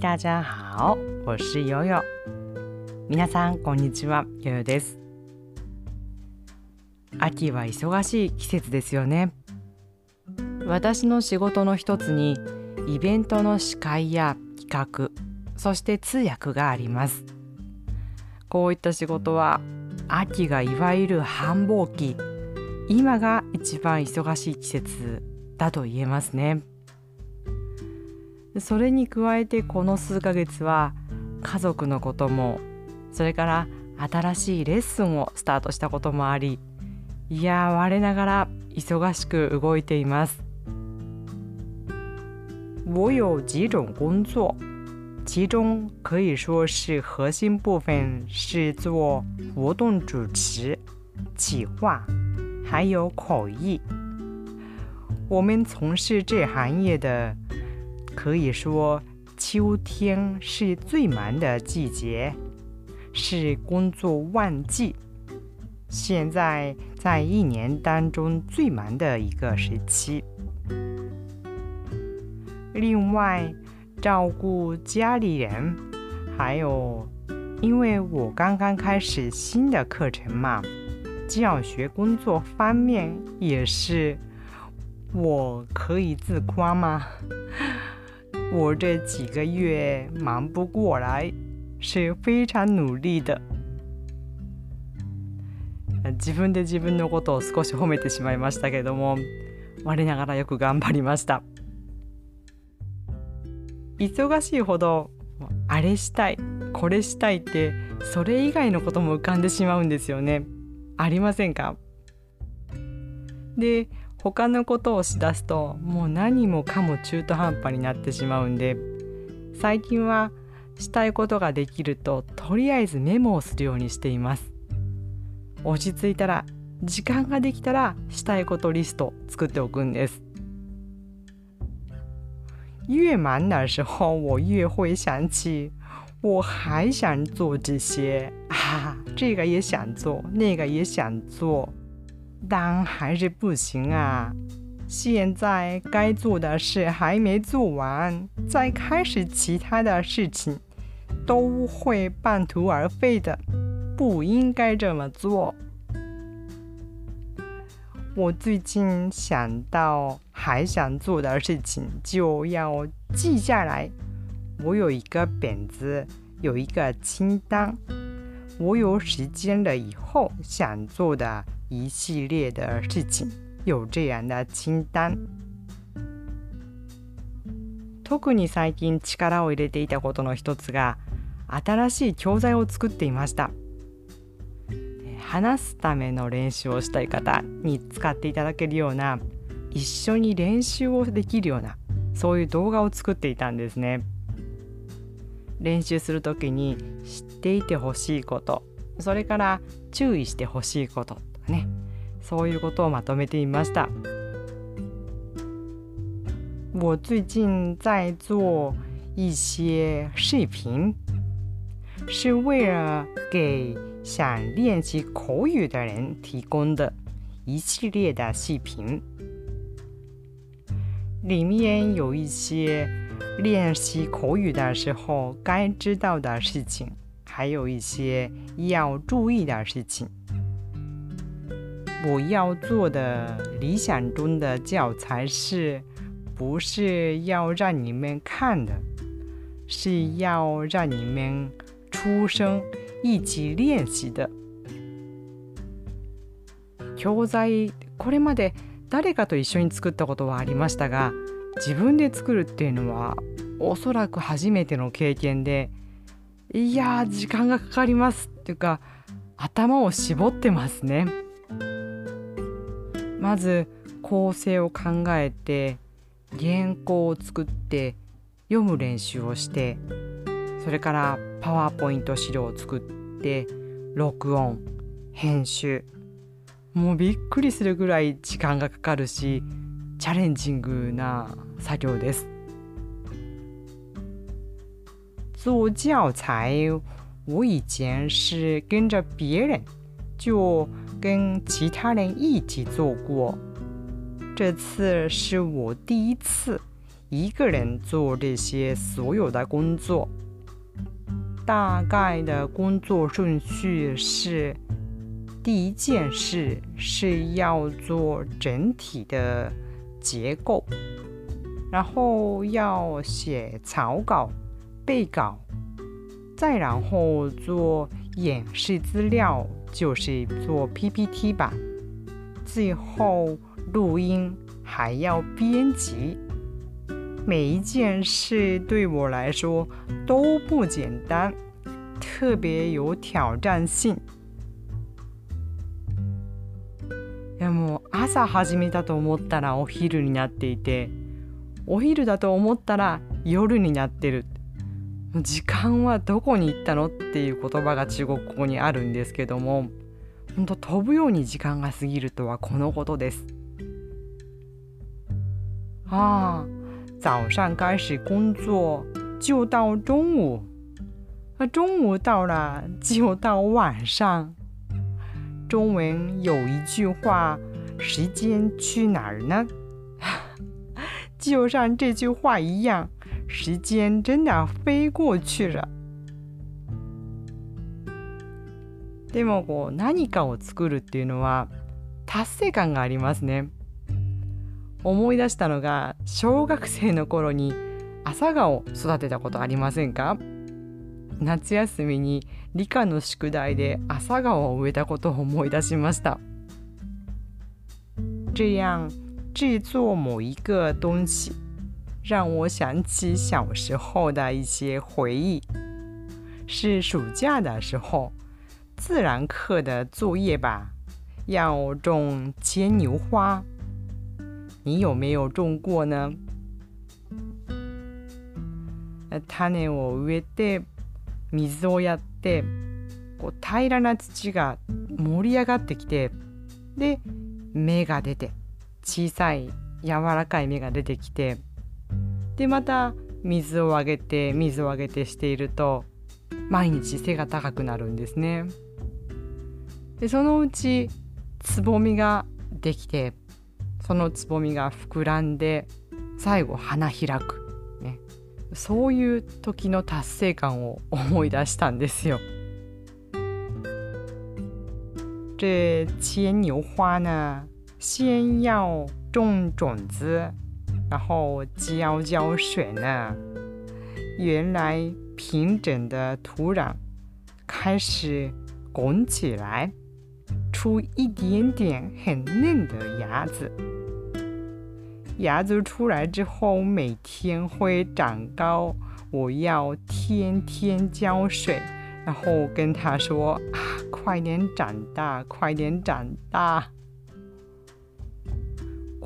大家好，我是悠悠。皆さんこんにちは、悠悠です。秋は忙しい季節ですよね。私の仕事の一つにイベントの司会や企画、そして通訳があります。こういった仕事は秋がいわゆる繁忙期、今が一番忙しい季節だと言えますね。それに加えてこの数ヶ月は家族のこともそれから新しいレッスンをスタートしたこともありいや我ながら忙しく動いています。我有几种工作，其中可以说是核心部分是做活动主持、企划，还有口译。我们从事这行业的。可以说，秋天是最忙的季节，是工作旺季。现在在一年当中最忙的一个时期。另外，照顾家里人，还有，因为我刚刚开始新的课程嘛，教学工作方面也是，我可以自夸吗？我这几个月忙不过来，是非常努力的。自分で自分のことを少し褒めてしまいましたけれども、我ながらよく頑張りました。忙しいほどあれしたいこれしたいってそれ以外のことも浮かんでしまうんですよね。ありませんか？で他のことをしだすともう何もかも中途半端になってしまうんで最近はしたいことができるととりあえずメモをするようにしています。落ち着いたら時間ができたらしたいことリスト作っておくんです。越忙的时候我越会想起我还想做这些。啊这个也想做那个也想做。但还是不行啊！现在该做的事还没做完，再开始其他的事情，都会半途而废的，不应该这么做。我最近想到还想做的事情，就要记下来。我有一个本子，有一个清单。我有时间了以后想做的。一系列的事情有这样的清单。特に最近力を入れていたことの一つが新しい教材を作っていました話すための練習をしたい方に使っていただけるような一緒に練習をできるようなそういう動画を作っていたんですね練習する時に知っていてほしいことそれから注意してほしいことそういうことをまとめてみました我最近在做一些视频，是为了给想练习口语的人提供的一系列的视频。里面有一些练习口语的时候该知道的事情，还有一些要注意的事情。 我要做的理想中的教材是，不是要让你们看的，是要让你们出声一起练习的。教材これまで誰かと一緒に作ったことはありましたが自分で作るっていうのはおそらく初めての経験でいや時間がかかりますっていうか頭を絞ってますね。まず構成を考えて原稿を作って読む練習をしてそれからパワーポイント資料を作って録音編集。もうびっくりするぐらい時間がかかるしチャレンジングな作業です。做教材，我以前是跟着别人。就跟其他人一起做过，这次是我第一次一个人做这些所有的工作。大概的工作顺序是：第一件事是要做整体的结构，然后要写草稿、背稿，再然后做演示资料，就是做 PPT 吧。最后录音，还要编辑。每一件事对我来说都不简单，特別有挑戰性。いやもう朝始めたと思ったらお昼になっていてお昼だと思ったら夜になってる時間はどこに行ったのっていう言葉が中国語にあるんですけども本当飛ぶように時間が過ぎるとはこのことです。ああ早上开始工作，就到中午，那中午到了就到晚上。中文有一句话：“时间去哪儿呢？” 就像这句话一样，时间真的飞过去了。でもこう何かを作るっていうのは達成感がありますね。思い出したのが小学生の頃に朝顔を育てたことありませんか夏休みに理科の宿題で朝顔を植えたことを思い出しました。这样制作某一个东西，让我想起小时候的一些回忆。是暑假的时候，自然课的作业吧，要种牵牛花。你有没有种过呢？種を植えて水をやってこう平らな土が盛り上がってきてで芽が出て小さい柔らかい芽が出てきてでまた水をあげて水をあげてしていると毎日背が高くなるんですね。でそのうちつぼみができてそのつぼみが膨らんで最後花開く、ね、そういう時の達成感を思い出したんですよ。这牵牛花呢，先要种种子，然后浇浇水呢。原来平整的土壤开始拱起来，出一点点很嫩的芽子。芽子出来之后，每天会长高。我要天天浇水，然后跟他说：“啊，快点长大，快点长大。”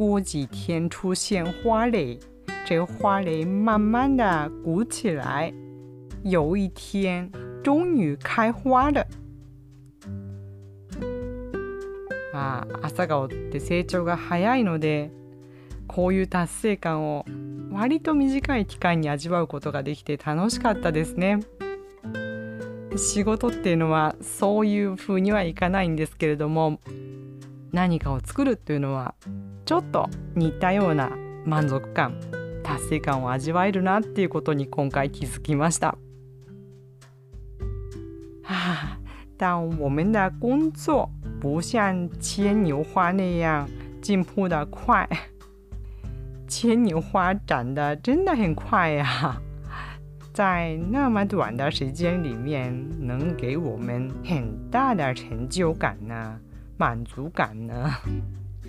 过几天出现花蕾，这个花蕾慢慢的鼓起来，有一天终于开花了。あ、朝顔って成長が早いので。こういう達成感を割と短い期間に味わうことができて楽しかったですね。仕事っていうのはそういう風にはいかないんですけれども何かを作るっていうのはちょっと似たような満足感達成感を味わえるなっていうことに今回気づきました。啊，但我们的工作不像牵牛花那样进步的快。牵牛花长得真的很快呀，啊在那么短的时间里面，能给我们很大的成就感呢，啊满足感呢？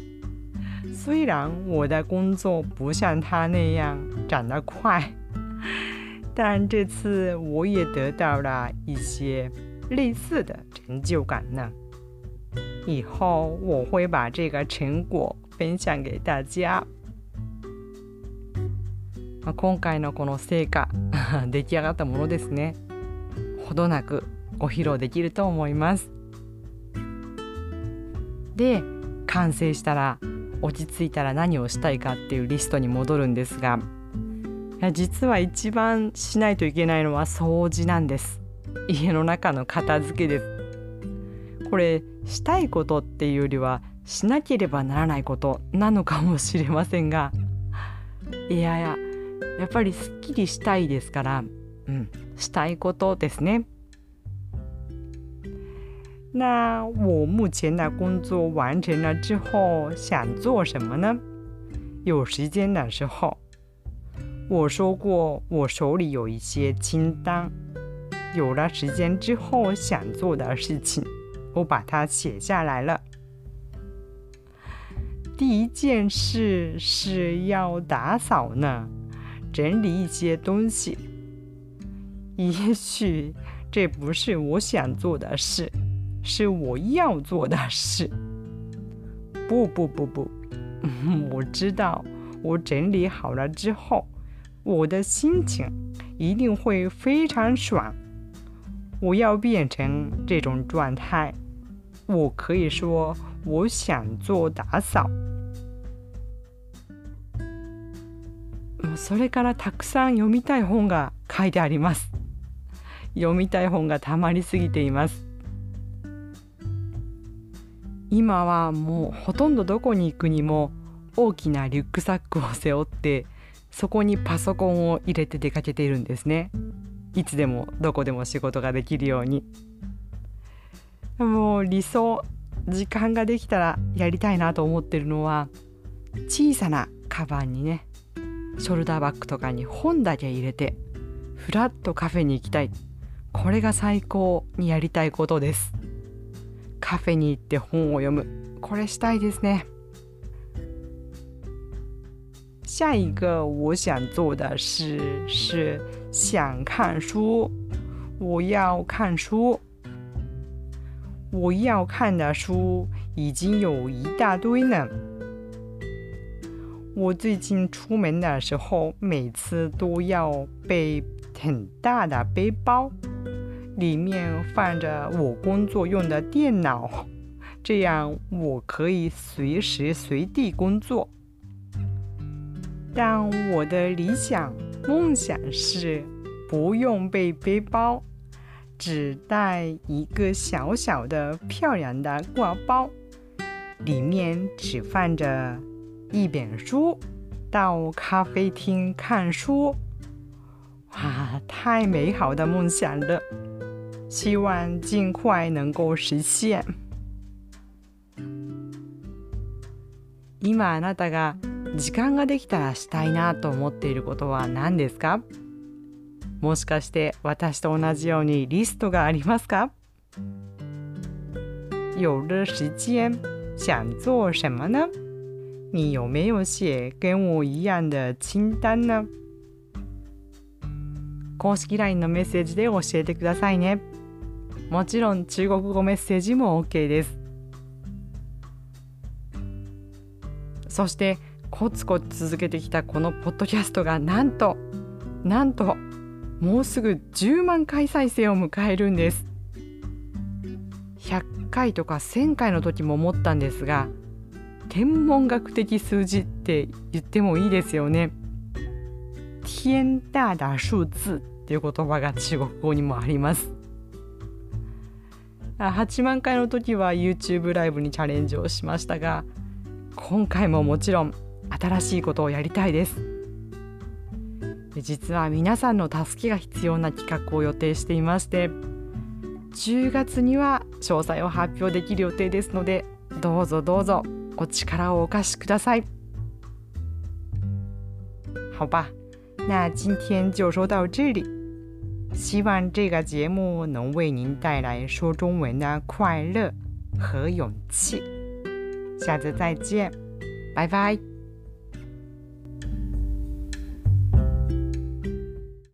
虽然我的工作不像他那样长得快，但这次我也得到了一些类似的成就感呢。以后我会把这个成果分享给大家。まあ、今回のこの成果 出来上がったものですねほどなくご披露できると思いますで完成したら落ち着いたら何をしたいかっていうリストに戻るんですが実は一番しないといけないのは掃除なんです家の中の片付けですこれしたいことっていうよりはしなければならないことなのかもしれませんがいやいややっぱりすっきりしたいですから、うん、したいことですね。那我目前的工作完成了之后，想做什么呢？有时间的时候，我说过我手里有一些清单，有了时间之后想做的事情，我把它写下来了。第一件事是要打扫呢，整理一些东西。也许这不是我想做的事。是我要做的事。不不不不，我知道，我整理好了之后，我的心情一定会非常爽。我要变成这种状态，我可以说我想做打扫。それからたくさん読みたい本が書いてあります。読みたい本がたまりすぎています。 今はもうほとんどどこに行くにも大きなリュックサックを背負ってそこにパソコンを入れて出かけているんですね。いつでもどこでも仕事ができるように。もう理想時間ができたらやりたいなと思ってるのは小さなカバンにねショルダーバッグとかに本だけ入れてふらっとカフェに行きたい。これが最高にやりたいことです。カフェに行って本を読むこれしたいですね下一个我想做的事是想看书。我要看书。我要看的书已经有一大堆呢。我最近出门的时候，每次都要背很大的背包。 里面放着我工作用的电脑，这样我可以随时随地工作。但我的理想梦想是不用背背包，只带一个小小的漂亮的挂包，里面只放着一本书，到咖啡厅看书。哇，太美好的梦想了！希望尽快能够实现。今あなたが時間ができたらしたいなと思っていることは何ですか？もしかして私と同じようにリストがありますか？有了时间想做什么呢？你有没有写跟我一样的清单呢？公式 LINE のメッセージで教えてくださいね。もちろん中国語メッセージも OK です。そしてコツコツ続けてきたこのポッドキャストがなんとなんともうすぐ10万回再生を迎えるんです。100回とか1000回の時も思ったんですが天文学的数字って言ってもいいですよね。天大的数字っていう言葉が中国語にもあります。8万回の時は YouTube ライブにチャレンジをしましたが今回ももちろん新しいことをやりたいです。実は皆さんの助けが必要な企画を予定していまして10月には詳細を発表できる予定ですのでどうぞどうぞお力をお貸しください。好吧那今天就说到这里。希望这个节目能为您带来说中文的快乐和勇气。下次再见，拜拜。